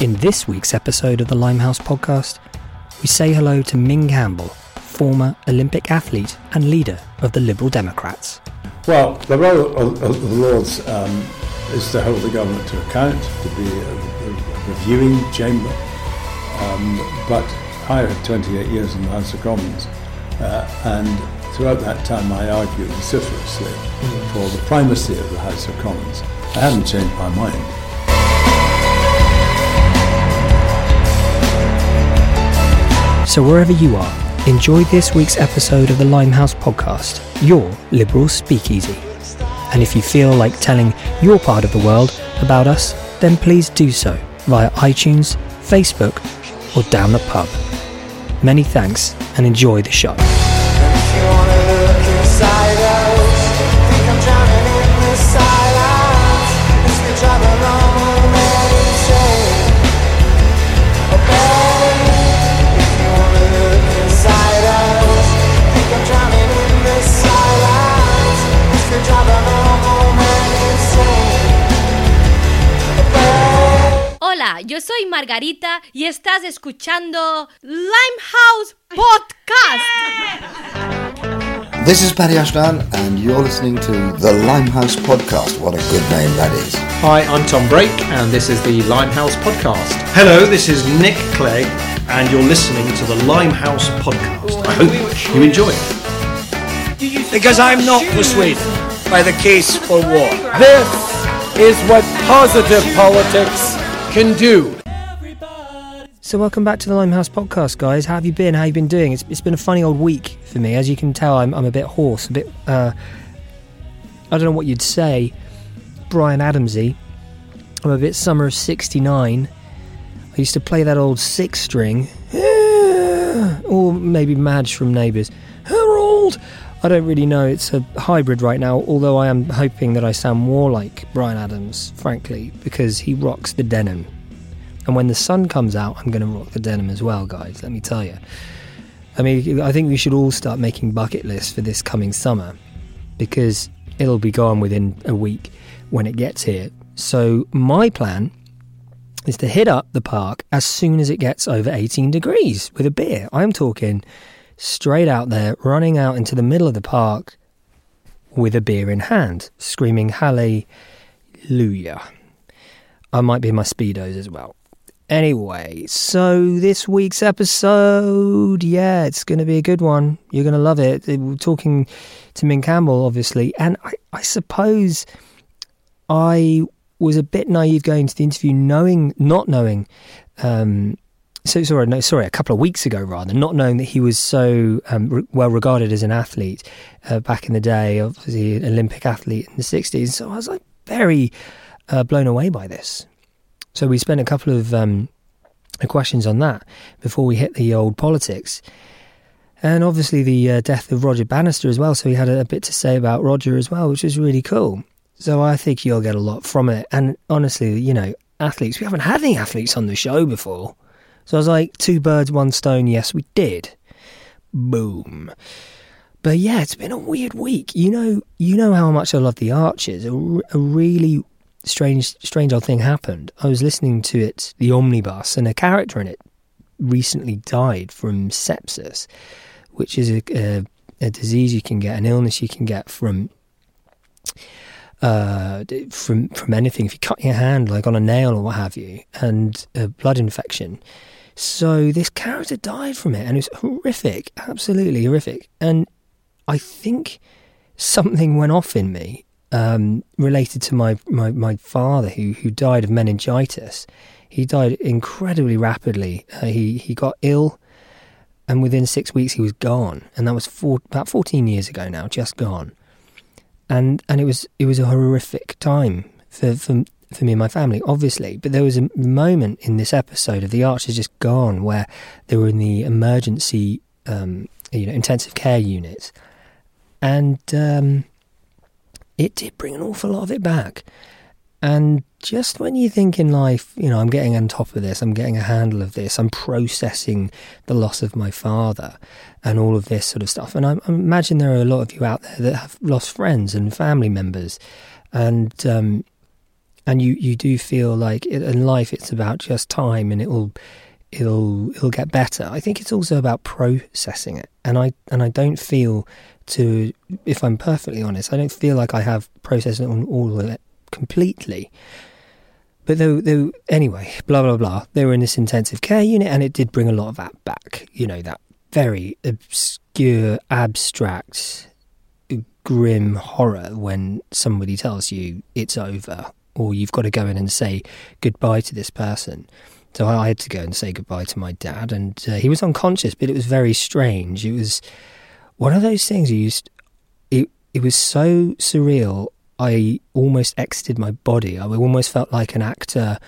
In this week's episode of the Limehouse podcast, we say hello to Ming Campbell, former Olympic athlete and leader of the Liberal Democrats. Well, the role of, the Lords um, is to hold the government to account, to be a, a reviewing chamber. Um, but I had 28 years in the House of Commons, uh, and throughout that time I argued vociferously mm. for the primacy of the House of Commons. I haven't changed my mind. So, wherever you are, enjoy this week's episode of the Limehouse podcast, your Liberal Speakeasy. And if you feel like telling your part of the world about us, then please do so via iTunes, Facebook, or down the pub. Many thanks and enjoy the show. Soy Margarita y estás escuchando Limehouse Podcast. This is Paddy Ashdown, and you're listening to the Limehouse Podcast. What a good name that is. Hi, I'm Tom Brake, and this is the Limehouse Podcast. Hello, this is Nick Clegg, and you're listening to the Limehouse Podcast. I hope you enjoy it. Because I'm not persuaded by the case for war. This is what positive politics can do. So, welcome back to the Limehouse podcast, guys. How have you been? How have you been doing? It's, it's been a funny old week for me. As you can tell, I'm, I'm a bit hoarse, a bit, uh, I don't know what you'd say, Bryan Adamsy. I'm a bit summer of 69. I used to play that old six string, or maybe Madge from Neighbours. Harold! I don't really know. It's a hybrid right now, although I am hoping that I sound more like Bryan Adams, frankly, because he rocks the denim. And when the sun comes out, I'm going to rock the denim as well, guys, let me tell you. I mean, I think we should all start making bucket lists for this coming summer because it'll be gone within a week when it gets here. So, my plan is to hit up the park as soon as it gets over 18 degrees with a beer. I'm talking straight out there, running out into the middle of the park with a beer in hand, screaming hallelujah. I might be in my Speedos as well. Anyway, so this week's episode, yeah, it's going to be a good one. You're going to love it. We're talking to Ming Campbell, obviously, and I, I suppose I was a bit naive going to the interview, knowing, not knowing um, so sorry, no, sorry, a couple of weeks ago rather, not knowing that he was so um, re- well regarded as an athlete uh, back in the day, obviously an Olympic athlete in the '60s. So I was like very uh, blown away by this. So we spent a couple of um, questions on that before we hit the old politics, and obviously the uh, death of Roger Bannister as well. So he had a, a bit to say about Roger as well, which was really cool. So I think you'll get a lot from it. And honestly, you know, athletes, we haven't had any athletes on the show before. So I was like, two birds, one stone. Yes, we did. Boom. But yeah, it's been a weird week. You know, you know how much I love the Archers. A, really strange, strange old thing happened. I was listening to it, the omnibus, and a character in it recently died from sepsis, which is a, a, a disease you can get, an illness you can get from uh, from from anything. If you cut your hand, like on a nail or what have you, and a blood infection. So this character died from it, and it was horrific, absolutely horrific. And I think something went off in me um, related to my, my, my father, who who died of meningitis. He died incredibly rapidly. Uh, he he got ill, and within six weeks he was gone. And that was four, about fourteen years ago now, just gone and and it was it was a horrific time for for for me and my family, obviously. But there was a moment in this episode of The Archers Just Gone where they were in the emergency, um, you know, intensive care unit, and um, it did bring an awful lot of it back. And just when you think in life, you know, I'm getting on top of this, I'm getting a handle of this, I'm processing the loss of my father and all of this sort of stuff. And I, I imagine there are a lot of you out there that have lost friends and family members. And um, and you you do feel like it, in life it's about just time and it'll it'll it'll get better. I think it's also about processing it, and I and I don't feel to if I'm perfectly honest, I don't feel like I have processed it on all of it completely. But though, though, anyway, blah blah blah. They were in this intensive care unit, and it did bring a lot of that back. You know that very obscure, abstract, grim horror when somebody tells you it's over, or you've got to go in and say goodbye to this person. So I had to go and say goodbye to my dad, and uh, he was unconscious, but it was very strange. It was one of those things you used. It it was so surreal. I almost exited my body. I almost felt like an actor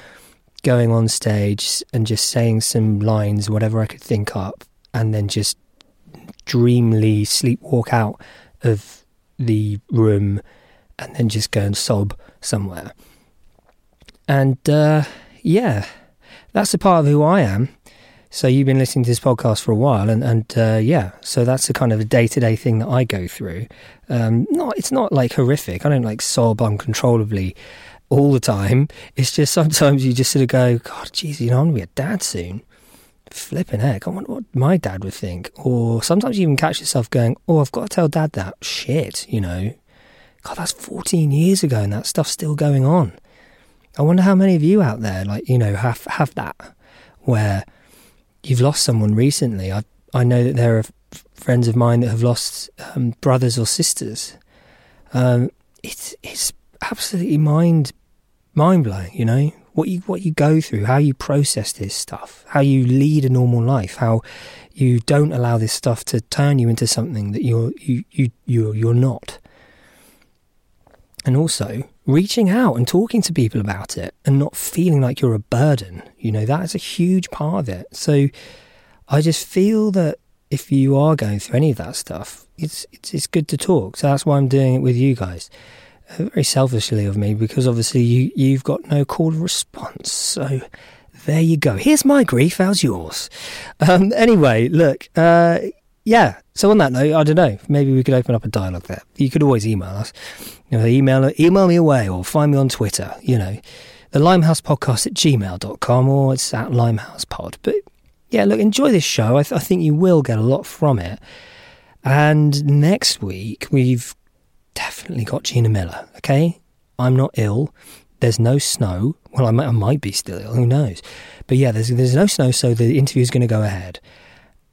going on stage and just saying some lines, whatever I could think up, and then just dreamily sleepwalk out of the room and then just go and sob somewhere. And uh, yeah, that's a part of who I am. So you've been listening to this podcast for a while, and and uh, yeah, so that's the kind of a day to day thing that I go through. Um, not, it's not like horrific. I don't like sob uncontrollably all the time. It's just sometimes you just sort of go, God, jeez, you know, I'm gonna be a dad soon. Flipping heck, I wonder what my dad would think. Or sometimes you even catch yourself going, Oh, I've got to tell dad that. Shit, you know. God, that's 14 years ago, and that stuff's still going on. I wonder how many of you out there, like you know, have have that where you've lost someone recently. I I know that there are f- friends of mine that have lost um, brothers or sisters. Um, it's it's absolutely mind mind blowing. You know what you what you go through, how you process this stuff, how you lead a normal life, how you don't allow this stuff to turn you into something that you're you you you're, you're not. And also, reaching out and talking to people about it and not feeling like you're a burden. You know, that is a huge part of it. So I just feel that if you are going through any of that stuff, it's it's, it's good to talk. So that's why I'm doing it with you guys. Uh, very selfishly of me because obviously you you've got no call to response. So there you go. Here's my grief. How's yours? Um, anyway, look. Uh, yeah. So on that note, I don't know. Maybe we could open up a dialogue there. You could always email us. You know, email email me away or find me on Twitter. You know, the Limehouse Podcast at gmail.com or it's at Limehouse Pod. But yeah, look, enjoy this show. I, th- I think you will get a lot from it. And next week we've definitely got Gina Miller. Okay, I'm not ill. There's no snow. Well, I might, I might be still ill. Who knows? But yeah, there's there's no snow, so the interview is going to go ahead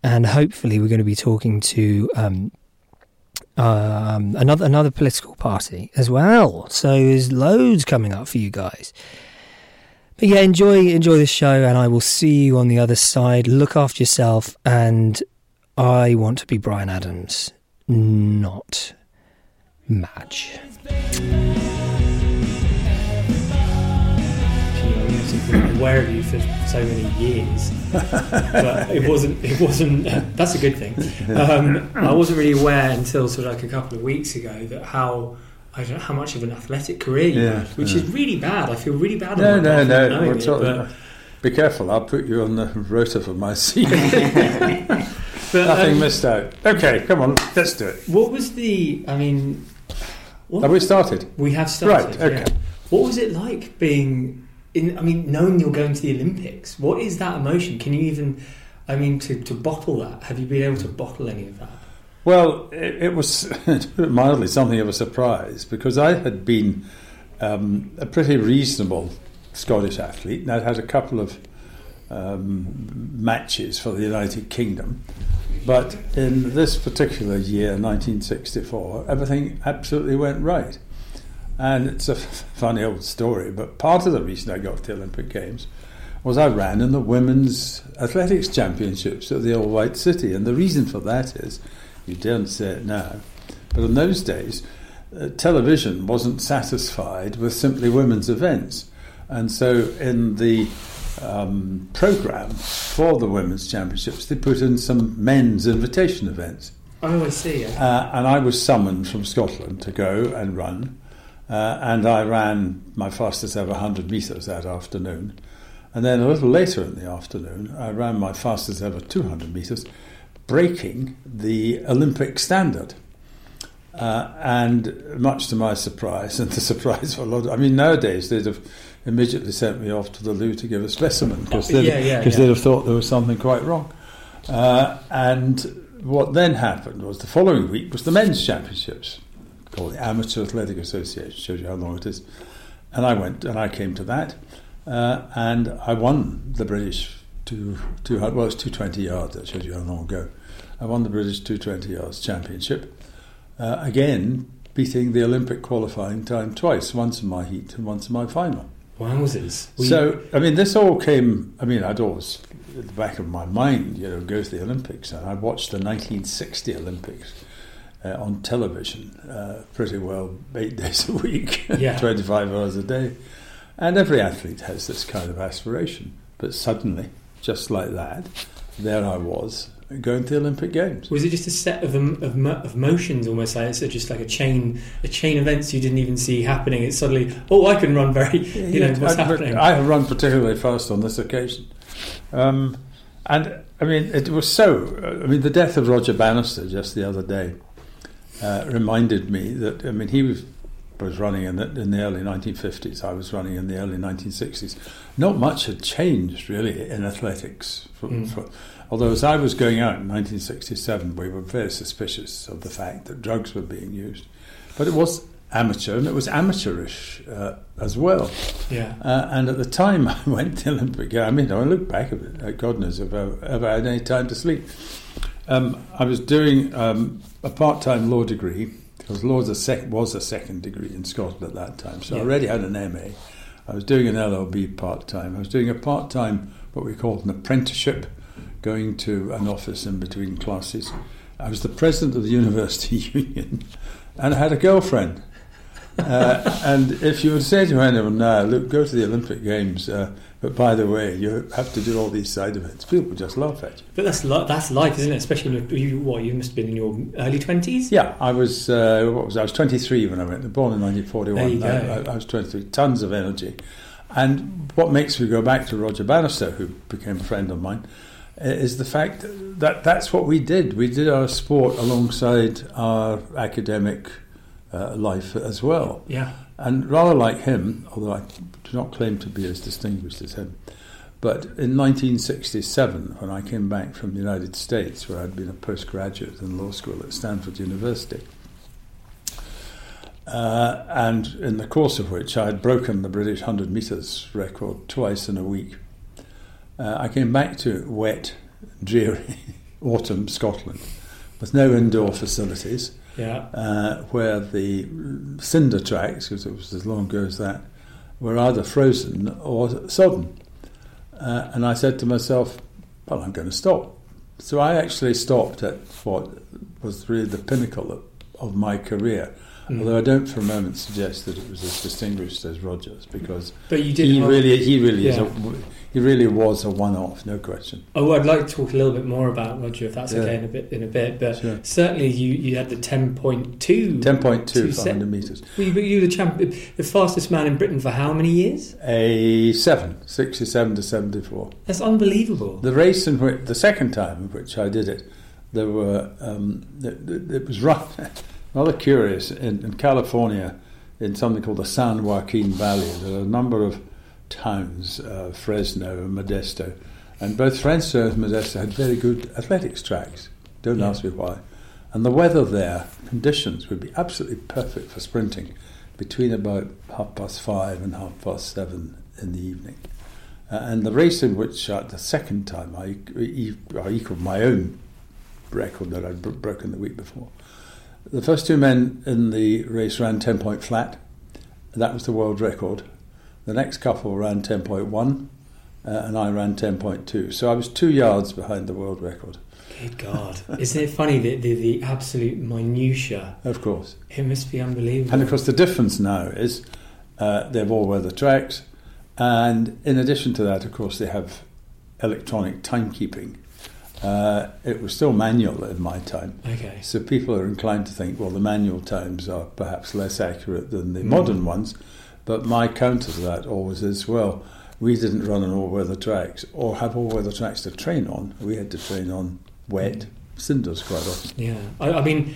and hopefully we're going to be talking to um, um, another another political party as well. So there's loads coming up for you guys. But yeah, enjoy enjoy this show, and I will see you on the other side. Look after yourself, and I want to be Bryan Adams, not Madge. Aware of you for so many years, but it wasn't. It wasn't. That's a good thing. Um, I wasn't really aware until sort of like a couple of weeks ago that how I don't know how much of an athletic career you Yeah, had, which yeah. is really bad. I feel really bad. No, about no, no. We're it, talking- be careful. I'll put you on the rota for my seat. but, Nothing um, missed out. Okay, come on, let's do it. What was the? I mean, what, Have we started? we have started. Right, okay. yeah. What was it like being in? I mean, knowing you're going to the Olympics. What is that emotion? Can you even? I mean, to, to bottle that. Have you been able to bottle any of that? Well, it, it was mildly something of a surprise because I had been um, a pretty reasonable Scottish athlete and I'd had a couple of um, matches for the United Kingdom. But in this particular year, 1964, everything absolutely went right. And it's a funny old story, but part of the reason I got to the Olympic Games was I ran in the Women's Athletics Championships at the All White City. And the reason for that is, you daren't say it now, but in those days, uh, television wasn't satisfied with simply women's events. And so in the um, program for the Women's Championships, they put in some men's invitation events. Oh, I see. Uh, and I was summoned from Scotland to go and run. Uh, and I ran my fastest ever 100 metres that afternoon. And then a little later in the afternoon, I ran my fastest ever 200 metres, breaking the Olympic standard. Uh, and much to my surprise, and the surprise for a lot of, I mean, nowadays they'd have immediately sent me off to the loo to give a specimen because they'd, Yeah, yeah, yeah. they'd have thought there was something quite wrong. Uh, and what then happened was the following week was the men's championships, called the Amateur Athletic Association, shows you how long it is. And I went and I came to that, uh, and I won the British two, two, well, it's 220 yards, that shows you how long ago. I won the British 220 yards championship, uh, again beating the Olympic qualifying time twice, once in my heat and once in my final. Wowzers. You- So, I mean, this all came. I mean, I'd always, at the back of my mind, you know, go to the Olympics, and I watched the 1960 Olympics uh, on television uh, pretty well eight days a week, Yeah. 25 hours a day. And every athlete has this kind of aspiration. But suddenly, just like that, there I was going to the Olympic Games. Was it just a set of, um, of, of motions almost like it's just like a chain a chain of events you didn't even see happening? It's suddenly oh I can run very you know what's I, happening? I have run particularly fast on this occasion. Um, and I mean, it was so. I mean, the death of Roger Bannister just the other day uh, reminded me that, I mean, he was, was running in the, in the early 1950s, I was running in the early 1960s. Not much had changed really in athletics. For, Mm. for, although, as I was going out in 1967, we were very suspicious of the fact that drugs were being used. But it was amateur and it was amateurish uh, as well. yeah. Uh, and at the time I went to the Olympic I mean, I look back at it, God knows if I ever had any time to sleep. Um, I was doing um, a part time law degree, because law was a, sec- was a second degree in Scotland at that time, so I already had an MA. I was doing an LLB part time. I was doing a part time, what we called an apprenticeship, going to an office in between classes. I was the president of the university union, and I had a girlfriend. Uh, and if you would say to anyone now, look, go to the Olympic Games, uh, but by the way, you have to do all these side events, people just laugh at you. But that's li- that's life, isn't it? Especially when you what you must have been in your early twenties. Yeah, I was, uh, what was I? I was 23 when I went, born in 1941. There you go. I, I, I was 23, tons of energy. And what makes me go back to Roger Bannister, who became a friend of mine, is the fact that that's what we did. We did our sport alongside our academic uh, life as well. Yeah. And rather like him, although I do not claim to be as distinguished as him, but in 1967, when I came back from the United States, where I'd been a postgraduate in law school at Stanford University, uh, and in the course of which I had broken the British 100 metres record twice in a week, uh, I came back to wet, dreary autumn Scotland with no indoor facilities Yeah. uh, where the cinder tracks, because it was as long ago as that, were either frozen or sodden. Uh, and I said to myself, well, I'm going to stop. So I actually stopped at what was really the pinnacle of, of my career. Although I don't for a moment suggest that it was as distinguished as Rogers, because But you did. he really, he really is, a, he really was a one-off, no question. Oh, I'd like to talk a little bit more about Roger, if that's Yeah. okay, in a bit. In a bit, but Sure. certainly you, you had the ten point two. Ten point two for hundred meters. Were you, were you the champ, the fastest man in Britain for how many years? A seven, 67 to seventy-four. That's unbelievable. The race in which the second time in which I did it, there were um, it, it it was run, rather curious in, in California, in something called the San Joaquin Valley. There are a number of towns, uh, Fresno and Modesto, and both Fresno and Modesto had very good athletics tracks. Don't Yeah. ask me why. And the weather there, conditions would be absolutely perfect for sprinting between about half past five and half past seven in the evening. Uh, and the race in which uh, the second time I equalled my own record that I'd bro- broken the week before. The first two men in the race ran 10 point flat. That was the world record. The next couple ran 10.1 uh, and I ran 10.2. So I was two yards behind the world record, Good God! Isn't it funny the, the the absolute minutiae? of course. It must be unbelievable. And of course, the difference now is uh, they have all weather tracks. And in addition to that, of course, they have electronic timekeeping. Uh, it was still manual in my time. okay. So people are inclined to think, well, the manual times are perhaps less accurate than the Mm. modern ones. But my counter to that always is, well, we didn't run on all-weather tracks or have all-weather tracks to train on. We had to train on wet cinders quite often. Yeah, I, I mean,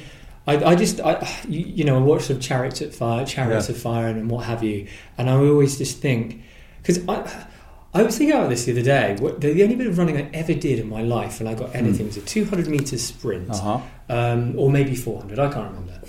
I, I just, I, you, know, I watch the Chariots of Fire, Chariots Yeah. of Fire, and, what have you, and I always just think because I, I was thinking about this the other day. What, the, the only bit of running I ever did in my life, and I got anything, was a 200 meters sprint, Uh-huh. um, or maybe 400. I can't remember.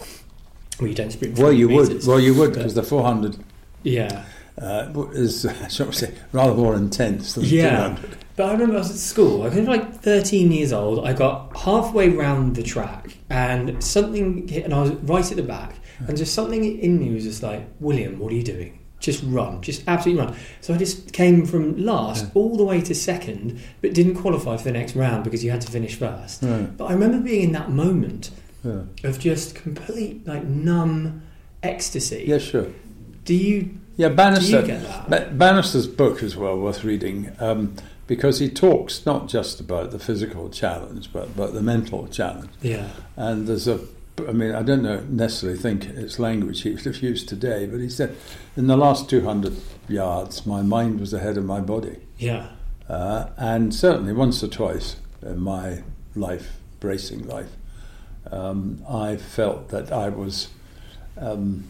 Well, you don't sprint. Well, 400 you would. Well, you would because the 400 yeah. uh, is, shall we say, rather more intense than Yeah. 200. But I remember I was at school. I was like 13 years old. I got halfway round the track, and something hit, and I was right at the back, and just something in me was just like, William, what are you doing? Just run, just absolutely run. So I just came from last all the way to second, but didn't qualify for the next round because you had to finish first. Right. But I remember being in that moment Yeah. of just complete like numb ecstasy. yeah, sure. Do you? Yeah, Bannister. You get that? Ba- Bannister's book is well worth reading um, because he talks not just about the physical challenge, but about the mental challenge. Yeah. And there's a, I mean, I don't know, necessarily think it's language he would have used today, but he said, in the last 200 yards, my mind was ahead of my body. Yeah. Uh, and certainly once or twice in my life, bracing life, um, I felt that I was um,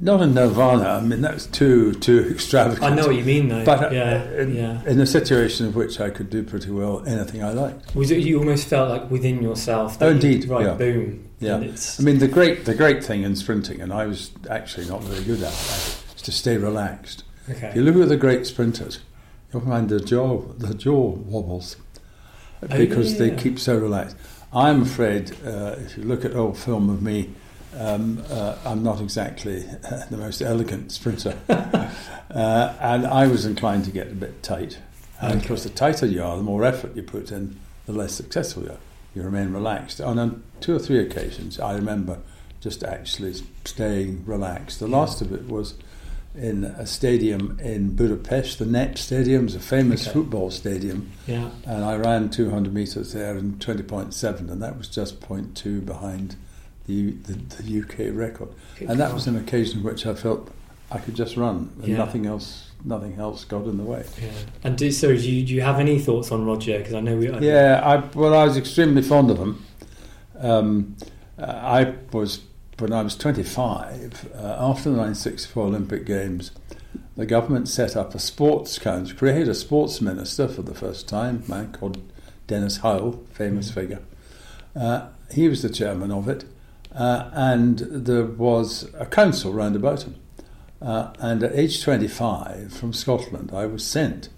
not in nirvana. I mean, that's too too extravagant. I know what you mean, though. But uh, yeah. in, yeah. in a situation of which I could do pretty well anything I liked. Was it you almost felt like within yourself? That Oh, you- indeed, right, yeah. boom. Yeah, I mean the great the great thing in sprinting, and I was actually not very good at it, is to stay relaxed. okay. If you look at the great sprinters, you'll find the jaw the jaw wobbles because yeah. they keep so relaxed. I'm afraid uh, if you look at old film of me, um, uh, I'm not exactly the most elegant sprinter, uh, and I was inclined to get a bit tight. And of course, the tighter you are, the more effort you put in, the less successful you are. You remain relaxed. And on two or three occasions, I remember just actually staying relaxed. The last of it was in a stadium in Budapest. The NEP Stadium is a famous Okay. football stadium, yeah. and I ran 200 metres there in 20.7, and that was just 0.2 behind the, the, the UK record. Good and that God. was an occasion in which I felt I could just run, and Yeah. nothing else, nothing else got in the way. Yeah. And do, so, do you, do you have any thoughts on Roger? Because I know we. Yeah, I, well, I was extremely fond of him. Um, uh, I was, when I was 25, uh, after the 1964 Olympic Games, the government set up a sports council, created a sports minister for the first time, a man called Dennis Howell, famous figure. Uh, he was the chairman of it, uh, and there was a council round about him. Uh, and at age 25, from Scotland, I was sent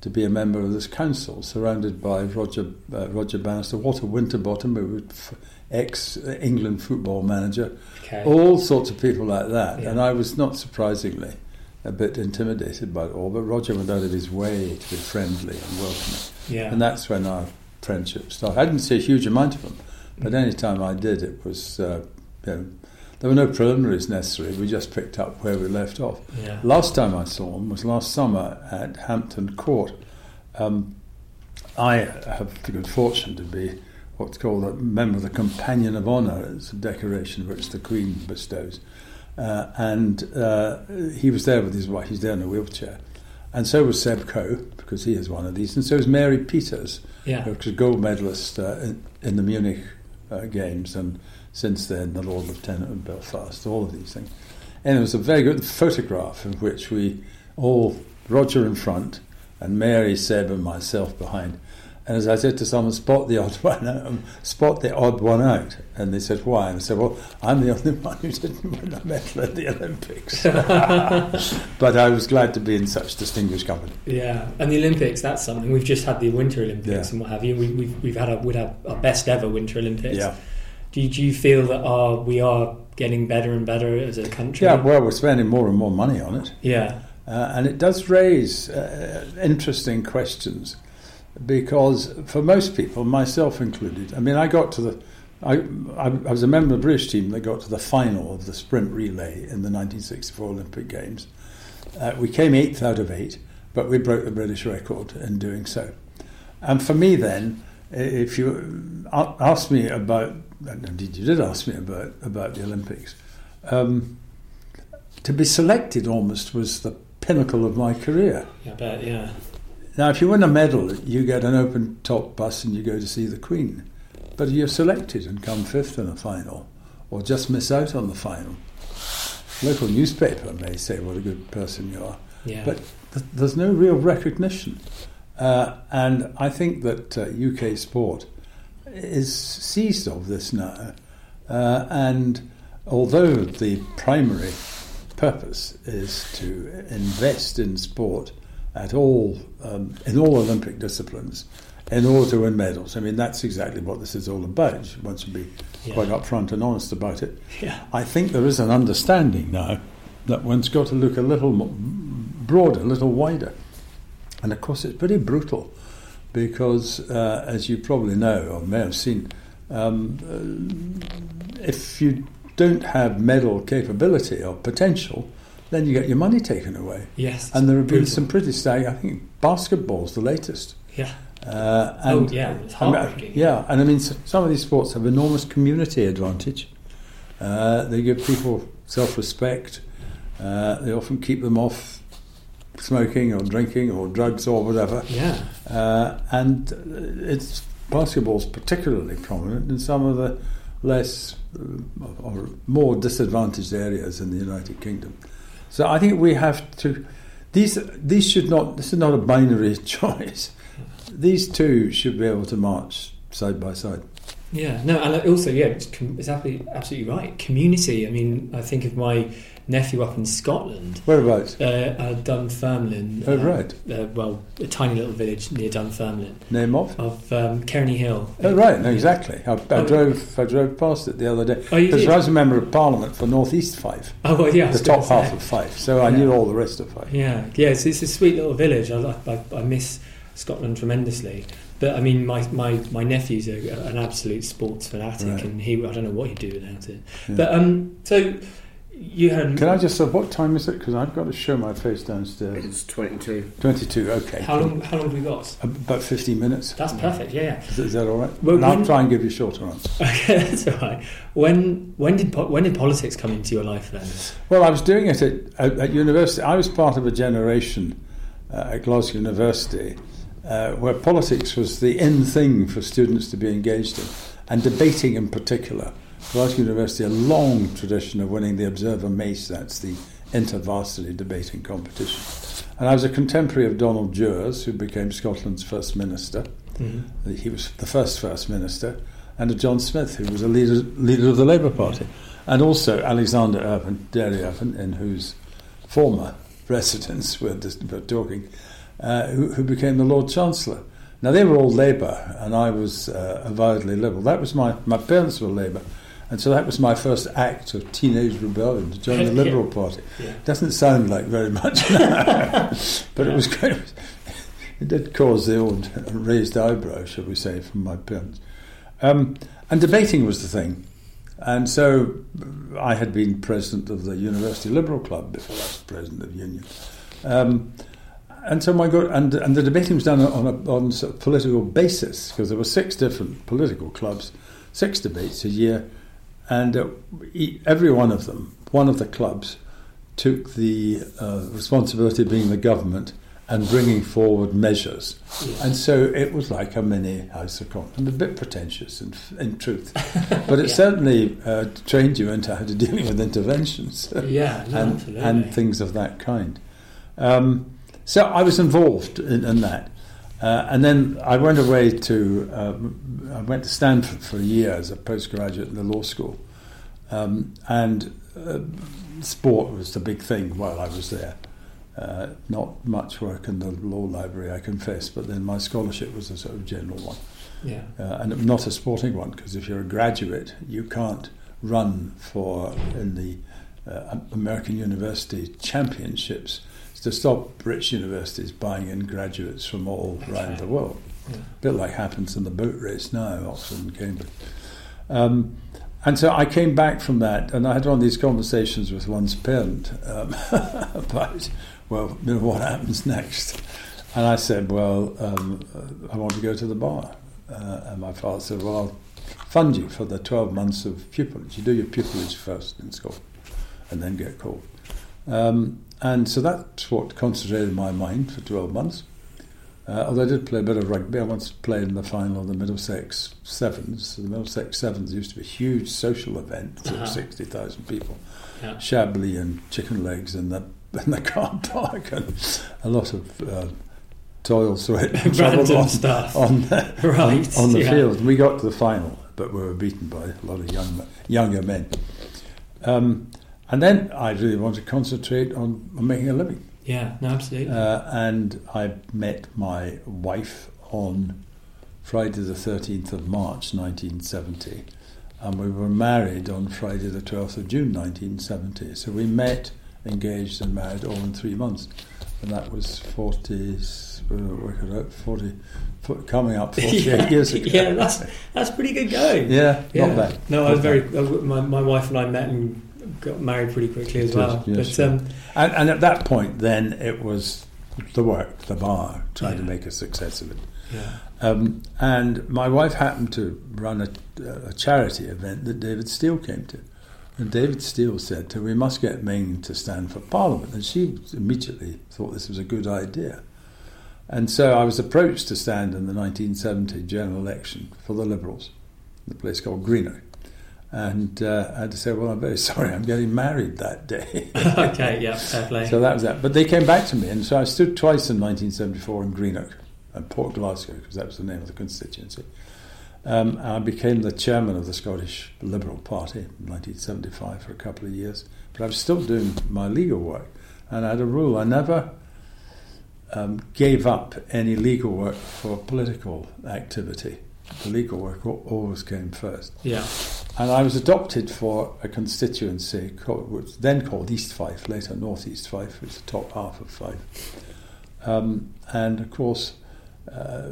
to be a member of this council, surrounded by Roger uh, Roger Bannister, Walter Winterbottom, who was ex-England football manager, Okay. all sorts of people like that. Yeah. And I was not surprisingly a bit intimidated by it all, but Roger went out of his way to be friendly and welcoming. yeah. And that's when our friendship started. I didn't see a huge amount of him, but any time I did, it was, uh, you know, there were no preliminaries necessary. We just picked up where we left off. yeah. Last time I saw him was last summer at Hampton Court. Um, I have the good fortune to be what's called a member of the Companion of Honour. It's a decoration which the Queen bestows. Uh, and uh, he was there with his wife. He's there in a wheelchair. And so was Seb Coe, because he is one of these. And so was Mary Peters, Yeah. who was a gold medalist uh, in, in the Munich uh, Games, and since then the Lord Lieutenant of Belfast, all of these things. And it was a very good photograph in which we all, Roger in front, and Mary, Seb, and myself behind. And as I said to someone, spot the odd one out, um, spot the odd one out. And they said, why? And I said, well, I'm the only one who didn't win a medal at the Olympics. but I was glad to be in such distinguished company. Yeah, and the Olympics, that's something. We've just had the Winter Olympics Yeah. and what have you. We, we've, we've had a, we'd have our best ever Winter Olympics. Yeah. Do you, do you feel that our, we are getting better and better as a country? Yeah, well, we're spending more and more money on it. Yeah. Uh, and it does raise uh, interesting questions because for most people, myself included, I mean, I got to the, I, I, was a member of the British team that got to the final of the sprint relay in the 1964 Olympic Games. Uh, we came eighth out of eight, but we broke the British record in doing so. And for me, then, if you asked me about, indeed you did ask me about about the Olympics, um, to be selected almost was the pinnacle of my career. I bet, yeah. Now, if you win a medal, you get an open top bus and you go to see the Queen. But you're selected and come fifth in the final, or just miss out on the final. Local newspaper may say what a good person you are, Yeah. but th- there's no real recognition. Uh, and I think that uh, UK sport is seized of this now. Uh, and although the primary purpose is to invest in sport at all um, in all Olympic disciplines in order to win medals. I mean, that's exactly what this is all about. Want to be Yeah. quite upfront and honest about it. Yeah. I think there is an understanding now that one's got to look a little broader, a little wider. And of course, it's pretty brutal because, uh, as you probably know or may have seen, um, uh, if you don't have medal capability or potential, then you get your money taken away. Yes. And there have been brutal. some pretty staggering. I think basketball's the latest. Yeah. Uh, Oh, and yeah, it's heartbreaking. yeah, and I mean, some of these sports have enormous community advantage. Uh, they give people self-respect. Uh, they often keep them off smoking or drinking or drugs or whatever. Yeah. Uh, and uh, it's basketball's particularly prominent in some of the less uh, or more disadvantaged areas in the United Kingdom. So I think we have to. These these should not. This is not a binary choice. These two should be able to march side by side. Yeah, no, and also, yeah, it's, com- it's absolutely, absolutely right. Community. I mean, I think of my nephew up in Scotland, Whereabouts? uh, uh, Dunfermline. Oh, uh, right. Uh, well, a tiny little village near Dunfermline Name of? of um, Cairneyhill. Oh right, no, exactly. I, I Oh. drove I drove past it the other day Oh, you because did? I was a member of Parliament for North East Fife, Oh, well, yeah, the top half of Fife. So I knew all the rest of Fife. Yeah, yeah, it's, it's a sweet little village. I, I, I miss Scotland tremendously. But I mean, my, my, my nephew's a, an absolute sports fanatic, Right. and he I don't know what he'd do without it. Yeah. But um, so you had Can I just say what time is it? Because I've got to show my face downstairs. It's 22. Twenty-two. Okay. how long? How long have we got? About fifteen minutes. That's perfect. Yeah, yeah. Is, is that all right? Well, and I'll try and give you shorter answers. Okay, that's all right. When when did when did politics come into your life then? Well, I was doing it at, at, at university. I was part of a generation uh, at Glasgow University uh, where politics was the in thing for students to be engaged in, and debating in particular. Glasgow University a long tradition of winning the Observer Mace. That's the inter-varsity debating competition. And I was a contemporary of Donald Dewars, who became Scotland's first minister. Mm-hmm. He was the first first minister, and of John Smith, who was a leader leader of the Labour Party, and also Alexander Irvine, Derry Irvine, in whose former residence we're, just, we're talking, uh, who, who became the Lord Chancellor. Now they were all Labour, and I was uh, avowedly Liberal. That was my my parents were Labour, and so that was my first act of teenage rebellion to join the Yeah. Liberal Party. Yeah. Doesn't sound like very much now, but it was great. It did cause the old raised eyebrow, shall we say, from my parents. Um, and debating was the thing. And so I had been president of the University Liberal Club before I was president of Union. Um, and so my go- and and the debating was done on a on sort of political basis because there were six different political clubs, six debates a year, and uh, every one of them, one of the clubs, took the uh, responsibility of being the government and bringing forward measures. And so it was like a mini House of Commons, and a bit pretentious in, in truth. But it Yeah. certainly uh, trained you into how to deal with interventions Yeah, no, and, and things of that kind. Um, so I was involved in, in that. Uh, and then I went away to, um, I went to Stanford for a year as a postgraduate in the law school. Um, and uh, sport was the big thing while I was there. Uh, not much work in the law library, I confess, but then my scholarship was a sort of general one. Yeah. Uh, and not a sporting one, because if you're a graduate, you can't run for in the uh, American University Championships to stop rich universities buying in graduates from all around the world. Yeah. A bit like happens in the boat race now, Oxford and Cambridge. Um, and so I came back from that, and I had one of these conversations with one's parent um, about, well, you know, what happens next. And I said, well, um, I want to go to the bar. Uh, and my father said, well, I'll fund you for the 12 months of pupillage. You do your pupillage first in school and then get called. Um, and so that's what concentrated my mind for 12 months. Uh, although I did play a bit of rugby, I once played in the final of the Middlesex Sevens. The Middlesex Sevens used to be a huge social event, Uh-huh. 60,000 people. Yeah. Chablis and chicken legs in the, in the car park, and a lot of uh, toil, sweat, and trouble on, stuff. on the, Right, on, on the yeah. field. We got to the final, but we were beaten by a lot of young, younger men. Um, and then I really want to concentrate on, on making a living. Yeah, no, absolutely. Uh, and I met my wife on Friday the 13th of March 1970, and we were married on Friday the 12th of June 1970. So we met, engaged, and married all in three months, and that was 40, uh, work it out, 40, fo- coming up 48 yeah, years ago. yeah, that's that's pretty good going. Yeah, Yeah. not bad. No, I was very. uh, My, my wife and I met and got married pretty quickly as Did, well. yes, but um, And, and at that point, then it was the work, the bar, trying to make a success of it. yeah, Um, and my wife happened to run a, a charity event that David Steel came to. And David Steel said to her, We must get Ming to stand for Parliament. And she immediately thought this was a good idea. And so I was approached to stand in the 1970 general election for the Liberals, in a place called Greenock. And uh, I had to say, Well, I'm very sorry, I'm getting married that day. okay, yeah, fair play. So that was that. But they came back to me, and so I stood twice in 1974 in Greenock and Port Glasgow, because that was the name of the constituency. Um, I became the chairman of the Scottish Liberal Party in 1975 for a couple of years. But I was still doing my legal work, and I had a rule: I never um, gave up any legal work for political activity. The legal work always came first. yeah, And I was adopted for a constituency called, which was then called East Fife, later North East Fife, which is the top half of Fife. Um, and of course, uh,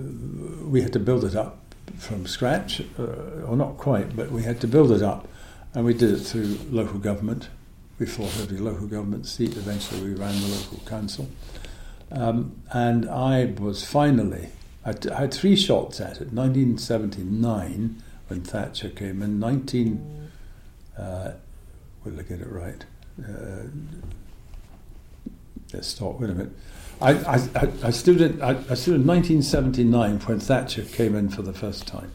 we had to build it up from scratch, uh, or not quite, but we had to build it up. And we did it through local government. We fought every local government seat. Eventually, we ran the local council. Um, and I was finally, I, t- I had three shots at it. 1979, when Thatcher came in, 19, uh, will I get it right? Uh, let's stop, wait a minute. I, I, I, stood in, I, I stood in 1979 when Thatcher came in for the first time.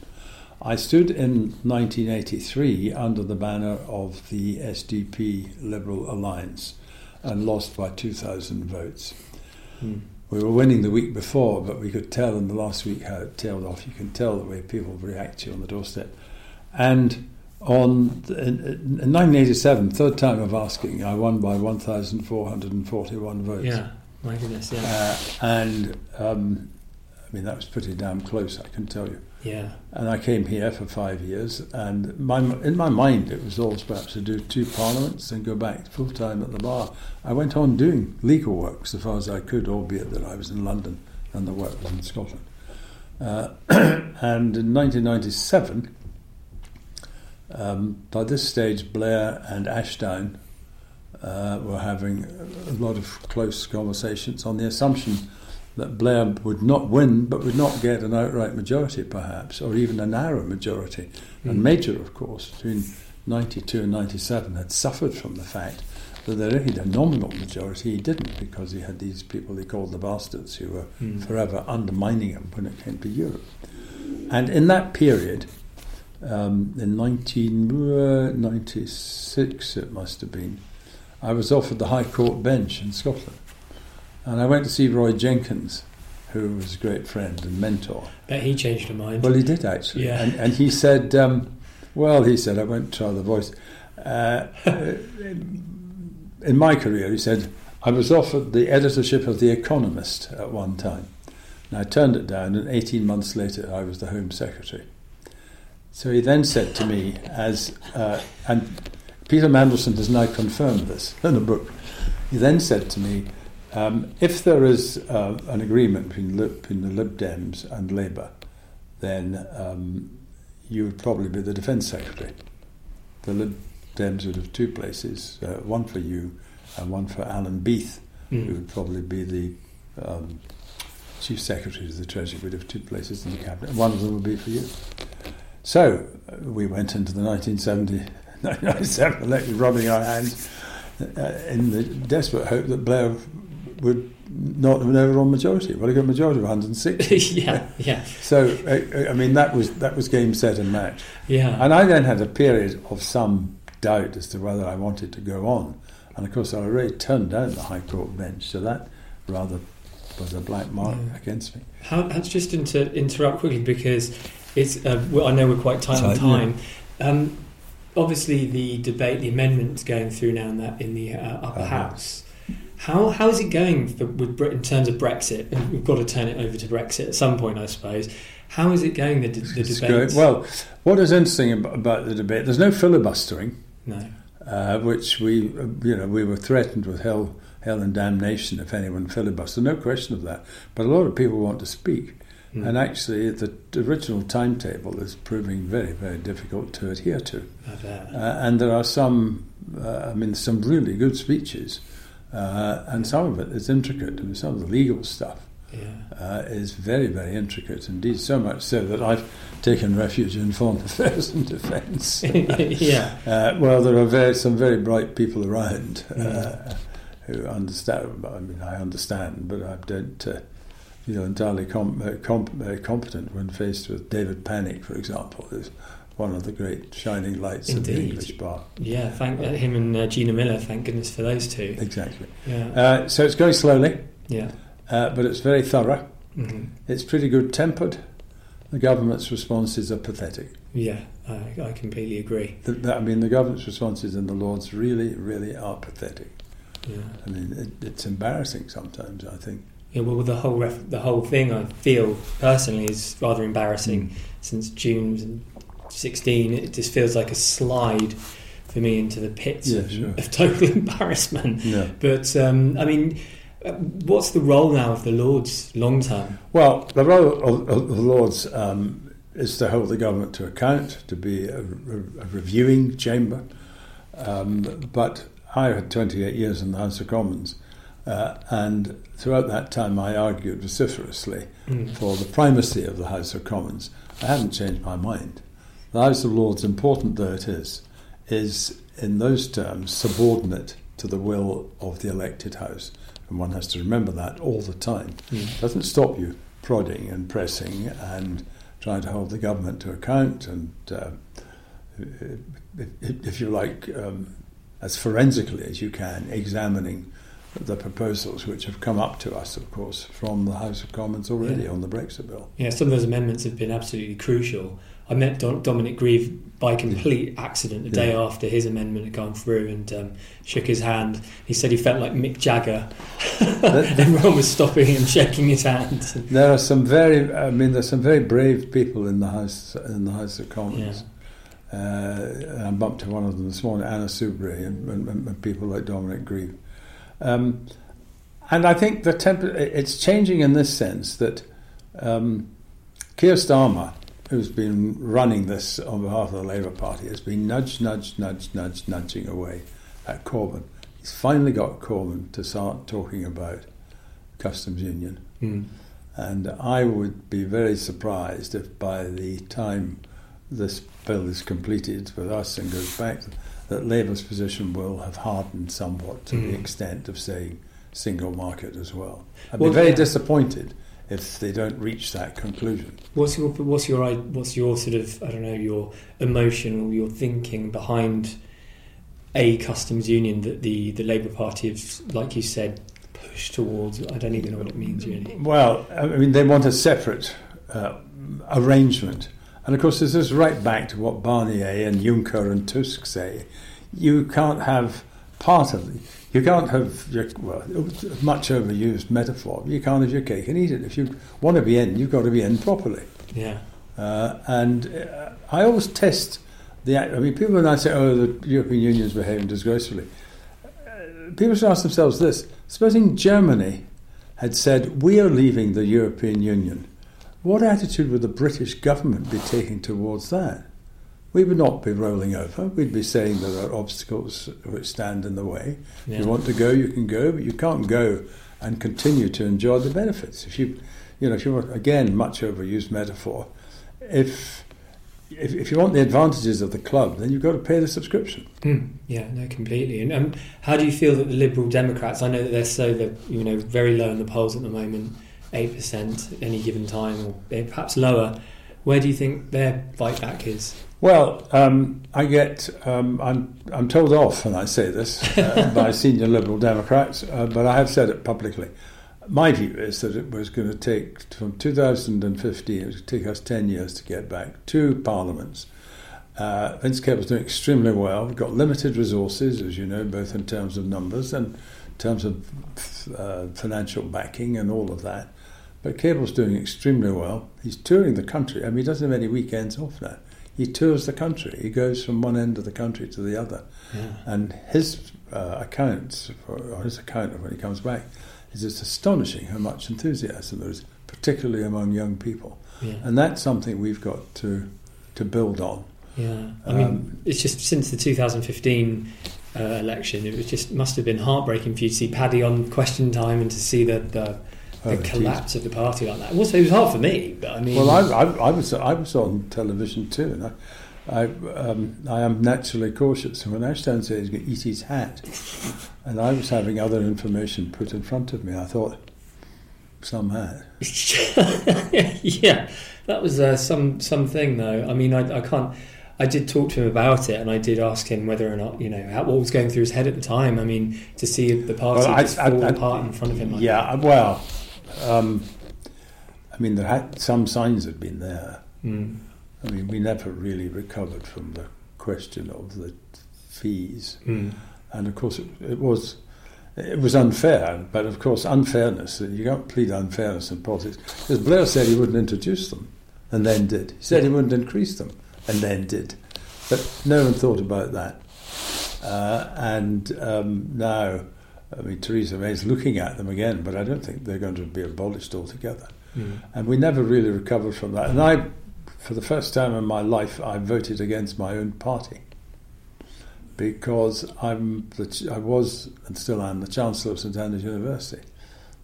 I stood in 1983 under the banner of the SDP Liberal Alliance and lost by 2,000 votes. We were winning the week before, but we could tell in the last week how it tailed off. You can tell the way people react to you on the doorstep. And on in, in 1987, third time of asking, I won by 1,441 votes. yeah. My goodness, yeah, Uh, and um, I mean that was pretty damn close, I can tell you. Yeah, And I came here for five years, and my, in my mind it was always perhaps to do two parliaments and go back full time at the bar. I went on doing legal work so far as I could, albeit that I was in London and the work was in Scotland. Uh, and in 1997, um, by this stage, Blair and Ashdown uh, were having a lot of close conversations on the assumption that Blair would not win, but would not get an outright majority, perhaps, or even a narrow majority. And hmm. Major, of course, between 92 and 97, had suffered from the fact that there he had a nominal majority. He didn't, because he had these people he called the bastards who were hmm. forever undermining him when it came to Europe. And in that period, um, in 1996, uh, it must have been, I was offered the High Court bench in Scotland. And I went to see Roy Jenkins, who was a great friend and mentor. bet he changed her mind. Well, he did actually. Yeah. And, and he said, um, well, he said, I won't try the voice. Uh, in my career, he said, I was offered the editorship of The Economist at one time. And I turned it down, and 18 months later, I was the Home Secretary. So he then said to me, as uh, and Peter Mandelson has now confirmed this in a book. He then said to me, um, if there is uh, an agreement between, between the Lib Dems and Labour, then um, you would probably be the Defence Secretary. The Lib Dems would have two places, uh, one for you and one for Alan Beath, Mm. who would probably be the um, Chief Secretary of the Treasury. We'd have two places in the Cabinet, and one of them would be for you. So uh, we went into the 1970 1997 election rubbing our hands uh, in the desperate hope that Blair would not have an overall majority. Well, he got a majority of 160. yeah, yeah, So, uh, I mean, that was that was game, set, and match. yeah. And I then had a period of some doubt as to whether I wanted to go on. And of course, I already turned down the High Court bench, so that rather was a black mark Yeah. against me. How, how just inter, interrupt quickly because it's. Uh, well, I know we're quite tight on time. Um, obviously, the debate, the amendments going through now in that in the uh, upper Uh-huh. house. How how is it going for, with in terms of Brexit? We've got to turn it over to Brexit at some point, I suppose. How is it going? The, the debate. well, what is interesting about the debate, there's no filibustering, no. uh, which we, uh, you know, we were threatened with hell, hell and damnation if anyone filibustered. No question of that. But a lot of people want to speak. Mm. And actually, the original timetable is proving very, very difficult to adhere to. Uh, and there are some, uh, I mean, some really good speeches, uh, and some of it is intricate. I mean, some of the legal stuff yeah. uh, is very, very intricate indeed, so much so that I've taken refuge in foreign affairs and defence. yeah. Uh, well, there are very, some very bright people around uh, Mm. who understand. I mean, I understand, but I don't uh, feel entirely com- uh, com- competent when faced with David Pannick, for example, one of the great shining lights of the English bar. Yeah, thank uh, him and uh, Gina Miller. Thank goodness for those two. Exactly. Yeah, Uh, so it's going slowly, yeah, uh, but it's very thorough. hmm It's pretty good tempered. The government's responses are pathetic. yeah. I, I completely agree. The, the, I mean, the government's responses in the Lords really, really are pathetic. Yeah, I mean, it, it's embarrassing sometimes, I think. yeah. Well, the whole ref- the whole thing, I feel personally, is rather embarrassing. Mm. Since June sixteen, it just feels like a slide for me into the pits Yeah, of, sure. of total embarrassment. Yeah. But um, I mean, what's the role now of the Lords long term? Well, the role of, of the Lords um, is to hold the government to account, to be a, a, a reviewing chamber. Um, but I had 28 years in the House of Commons, uh, and throughout that time I argued vociferously Mm. for the primacy of the House of Commons. I haven't changed my mind. The House of Lords, important though it is, is in those terms subordinate to the will of the elected House. And one has to remember that all the time. Mm. doesn't stop you prodding and pressing and trying to hold the government to account and, uh, if, if you like, um, as forensically as you can, examining the proposals which have come up to us, of course, from the House of Commons already Yeah. on the Brexit bill. Yeah, some of those amendments have been absolutely crucial. I met Don- Dominic Grieve by complete accident the day after his amendment had gone through and um, shook his hand. He said he felt like Mick Jagger. Everyone was stopping him, shaking his hand. There are some very, I mean, there's some very brave people in the House in the House of Commons. Uh, I bumped into one of them this morning, Anna Soubry, and, and, and people like Dominic Grieve. Um, and I think the temp- it's changing in this sense that um, Keir Starmer, who's been running this on behalf of the Labour Party, has been nudge, nudge, nudge, nudge, nudging away at Corbyn. He's finally got Corbyn to start talking about customs union. Mm. And I would be very surprised if by the time this bill is completed with us and goes back, that Labour's position will have hardened somewhat to the Mm. extent of saying single market as well. I'd Well, be very yeah. disappointed if they don't reach that conclusion. What's your what's your what's your sort of I don't know your emotion or your thinking behind a customs union that the the Labour Party have, like you said, pushed towards? I don't even know what it means really. Well, I mean, they want a separate uh, arrangement. And of course, this is right back to what Barnier and Juncker and Tusk say. You can't have part of it. You can't have your, well, much overused metaphor. You can't have your cake and eat it. If you want to be in, you've got to be in properly. Yeah, Uh, and uh, I always test the. I mean, people when I say, "Oh, the European Union is behaving disgracefully," uh, people should ask themselves this: Supposing Germany had said, "We are leaving the European Union," what attitude would the British government be taking towards that? We would not be rolling over. We'd be saying there are obstacles which stand in the way. If you want to go, you can go, but you can't go and continue to enjoy the benefits. If you, you know, if you want again, much overused metaphor, if if, if you want the advantages of the club, then you've got to pay the subscription. Mm, yeah, no, completely. And um, how do you feel that the Liberal Democrats? I know that they're so they're you know very low in the polls at the moment, eight percent any given time, or perhaps lower. Where do you think their fight back is? Well, um, I get um, I'm I'm told off when I say this uh, by senior Liberal Democrats, uh, but I have said it publicly. My view is that it was going to take from 2015, it would take us 10 years to get back two parliaments. Uh, Vince Cable's doing extremely well. We've got limited resources, as you know, both in terms of numbers and in terms of uh, financial backing and all of that. But Cable's doing extremely well. He's touring the country. I mean, he doesn't have any weekends off now. He tours the country. He goes from one end of the country to the other. Yeah. And his uh, accounts, or his account of when he comes back, is it's astonishing how much enthusiasm there is, particularly among young people. Yeah. And that's something we've got to to build on. Yeah, I mean, Um, it's just since the 2015 uh, election, it was just must have been heartbreaking for you to see Paddy on Question Time and to see that the the, Oh, the geez. collapse of the party like that. Also, it was hard for me, but I mean, Well, I, I, I was I was on television too, and I. I, um, I am naturally cautious, and when Ashdown said he's going to eat his hat, and I was having other information put in front of me, I thought, some hat. yeah, that was uh, some something though. I mean, I, I can't. I did talk to him about it, and I did ask him whether or not you know how, what was going through his head at the time. I mean, to see the party Well, I- fall I- apart in front of him. Like Yeah, well, um, I mean, there had some signs had been there. Mm. I mean, we never really recovered from the question of the fees, Mm. and of course, it, it was it was unfair. But of course, unfairness you don't plead unfairness in politics. Because Blair said he wouldn't introduce them, and then did. He said he wouldn't increase them, and then did. But no one thought about that. Uh, and um, now, I mean, Theresa May's looking at them again, but I don't think they're going to be abolished altogether. Mm. And we never really recovered from that. And I, for the first time in my life, I voted against my own party because I'm the, I was and still am the Chancellor of St Andrews University.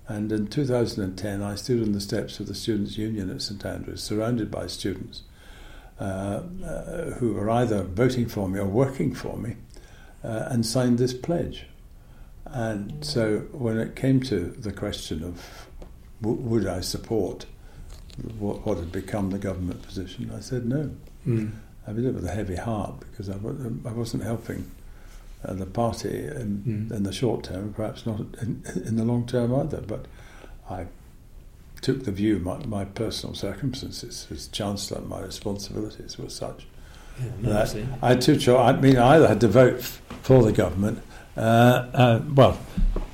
And in 2010, I stood on the steps of the Students' Union at St Andrews, surrounded by students uh, uh, who were either voting for me or working for me, uh, and signed this pledge. And so when it came to the question of w- would I support what, what had become the government position, I said no. Mm. I did it with a heavy heart because I, I wasn't helping uh, the party in, Mm. in the short term, perhaps not in, in the long term either. But I took the view my, my personal circumstances as chancellor, my responsibilities were such Yeah, no, that absolutely. I had two choices. I mean, I either had to vote f- for the government. Uh, uh, well,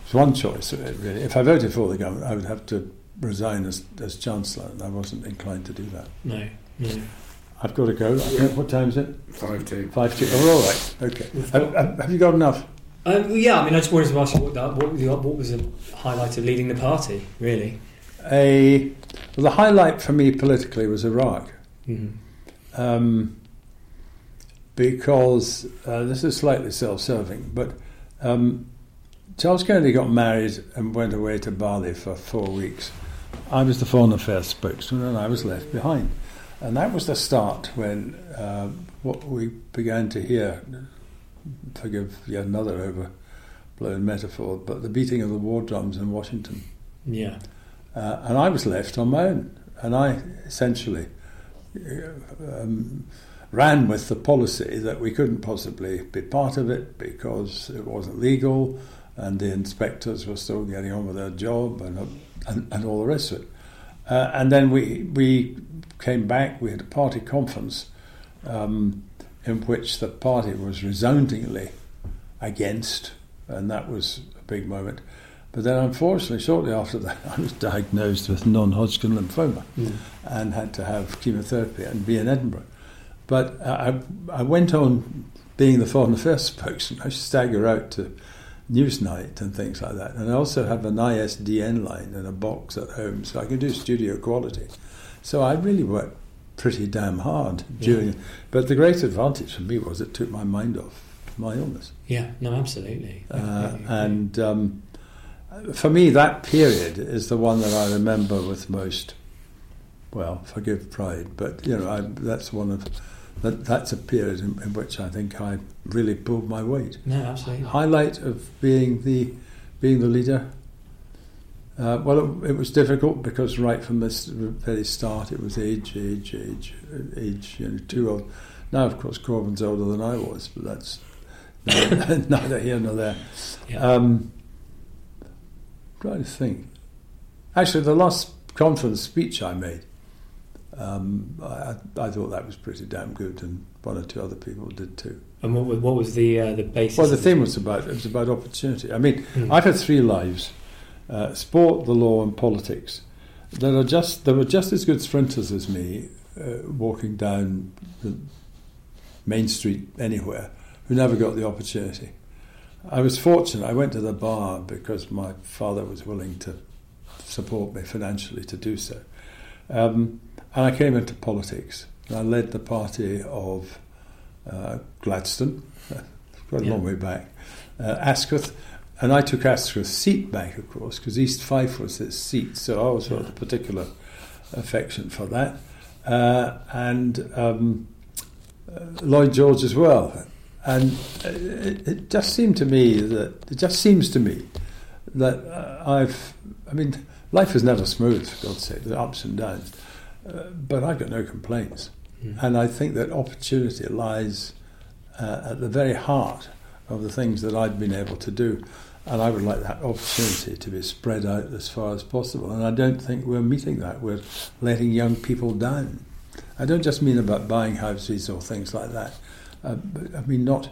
it's one choice really. If I voted for the government, I would have to resign as, as chancellor, and I wasn't inclined to do that. No, no. I've got to go. What time is it? Five two. Five two. Oh, all right. Okay. Have, have, have you got enough? Um, well, yeah, I mean, I just wanted to ask you what, that, what, the, what was the highlight of leading the party, really? A well, the highlight for me politically was Iraq. Mm. um, because uh, this is slightly self-serving, but um, Charles Kennedy got married and went away to Bali for four weeks. I was the foreign affairs spokesman, and I was left behind, and that was the start when uh, what we began to hear. Forgive yet another overblown metaphor, but the beating of the war drums in Washington. Yeah. Uh, and I was left on my own. And I essentially uh, um, ran with the policy that we couldn't possibly be part of it because it wasn't legal and the inspectors were still getting on with their job and, and, and all the rest of it. Uh, and then we, we came back, we had a party conference um, in which the party was resoundingly against, and that was a big moment. But then, unfortunately, shortly after that, I was diagnosed with non-Hodgkin lymphoma Mm. and had to have chemotherapy and be in Edinburgh. But I, I went on being the foreign affairs spokesman. I stagger out to Newsnight and things like that. And I also have an ISDN line and a box at home, so I can do studio quality. So I really worked pretty damn hard during. But the great advantage for me was it took my mind off my illness. Yeah, no, absolutely. Uh, and um, for me, that period is the one that I remember with most, well, forgive pride, but you know, I, that's one of that that's a period in, in which I think I really pulled my weight. No, absolutely. Highlight of being the being the leader. Uh, well, it, it was difficult because right from the very start, it was age, age, age, age. You know, too old. Now, of course, Corbyn's older than I was, but that's neither, neither here nor there. Yeah. Um, trying to think. Actually, the last conference speech I made, um, I, I thought that was pretty damn good, and one or two other people did too. and what was, what was the uh, the basis? Well, the theme was about it was about opportunity. I mean, Mm. I've had three lives: uh, sport, the law, and politics. There are just there were just as good sprinters as me uh, walking down the main street anywhere who never got the opportunity. I was fortunate. I went to the bar because my father was willing to support me financially to do so, um, and I came into politics. I led the party of uh, Gladstone, quite a Yeah. long way back, uh, Asquith, and I took Asquith's seat back, of course, because East Fife was its seat, so I always felt a particular affection for that, uh, and um, uh, Lloyd George as well. And uh, it, it just seemed to me that it just seems to me that uh, I've, I mean, life is never smooth, for God's sake. There are ups and downs, uh, but I've got no complaints. And I think that opportunity lies uh, at the very heart of the things that I've been able to do. And I would like that opportunity to be spread out as far as possible. And I don't think we're meeting that. We're letting young people down. I don't just mean about buying houses or things like that. Uh, but I mean, not.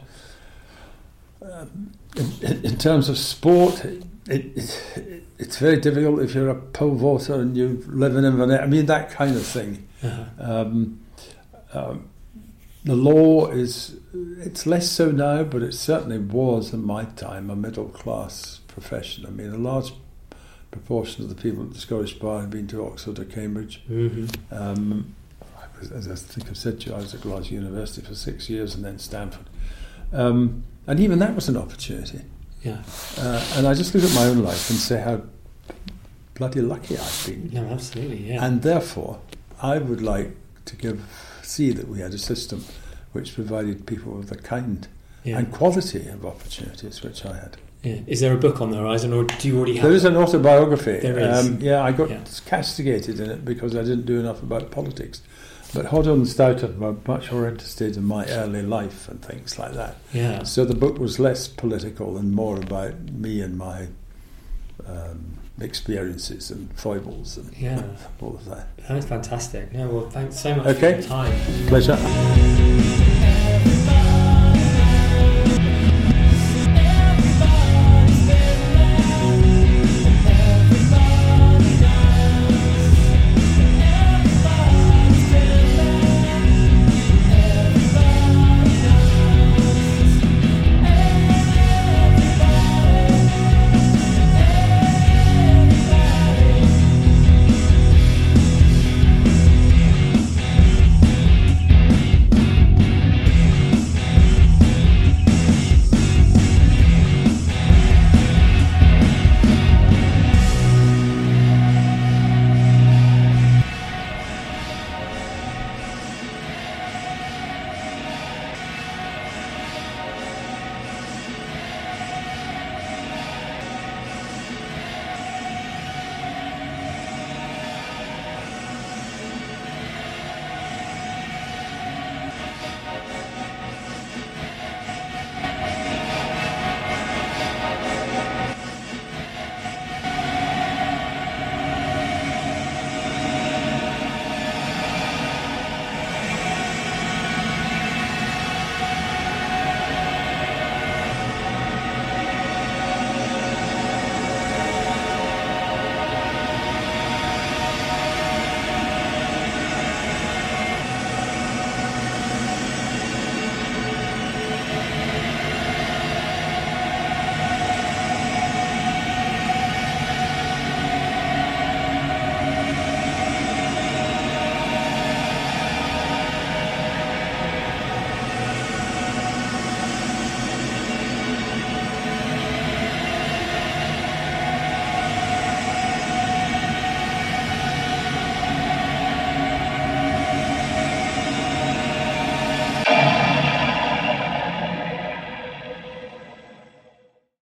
Um, in, in terms of sport, it, it, it's very difficult if you're a pole vaulter and you live in Inverness. I mean, that kind of thing. Uh-huh. Um, um, the law is, it's less so now, but it certainly was in my time a middle class profession. I mean, a large proportion of the people at the Scottish Bar had been to Oxford or Cambridge. hmm Um, I was, as I think I've said to you, I was at Glasgow University for six years and then Stanford. Um, and even that was an opportunity. Yeah. Uh, and I just look at my own life and say how bloody lucky I've been. No, absolutely. Yeah. And therefore, I would like to give see that we had a system which provided people with the kind yeah. and quality of opportunities which I had. yeah. Is there a book on the horizon, or do you already have? There is an autobiography. There is. Um, yeah, I got Yeah. castigated in it because I didn't do enough about politics. But Hodder and Stoughton were much more interested in my early life and things like that. Yeah. So the book was less political and more about me and my um, experiences and foibles and Yeah. all of that. That's fantastic. No, well, thanks so much Okay. for your time. Pleasure.